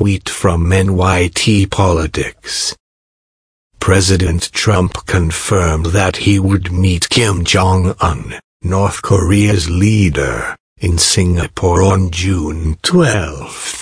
tweet from NYT Politics. President Trump confirmed that he would meet Kim Jong-un, North Korea's leader, in Singapore on June 12.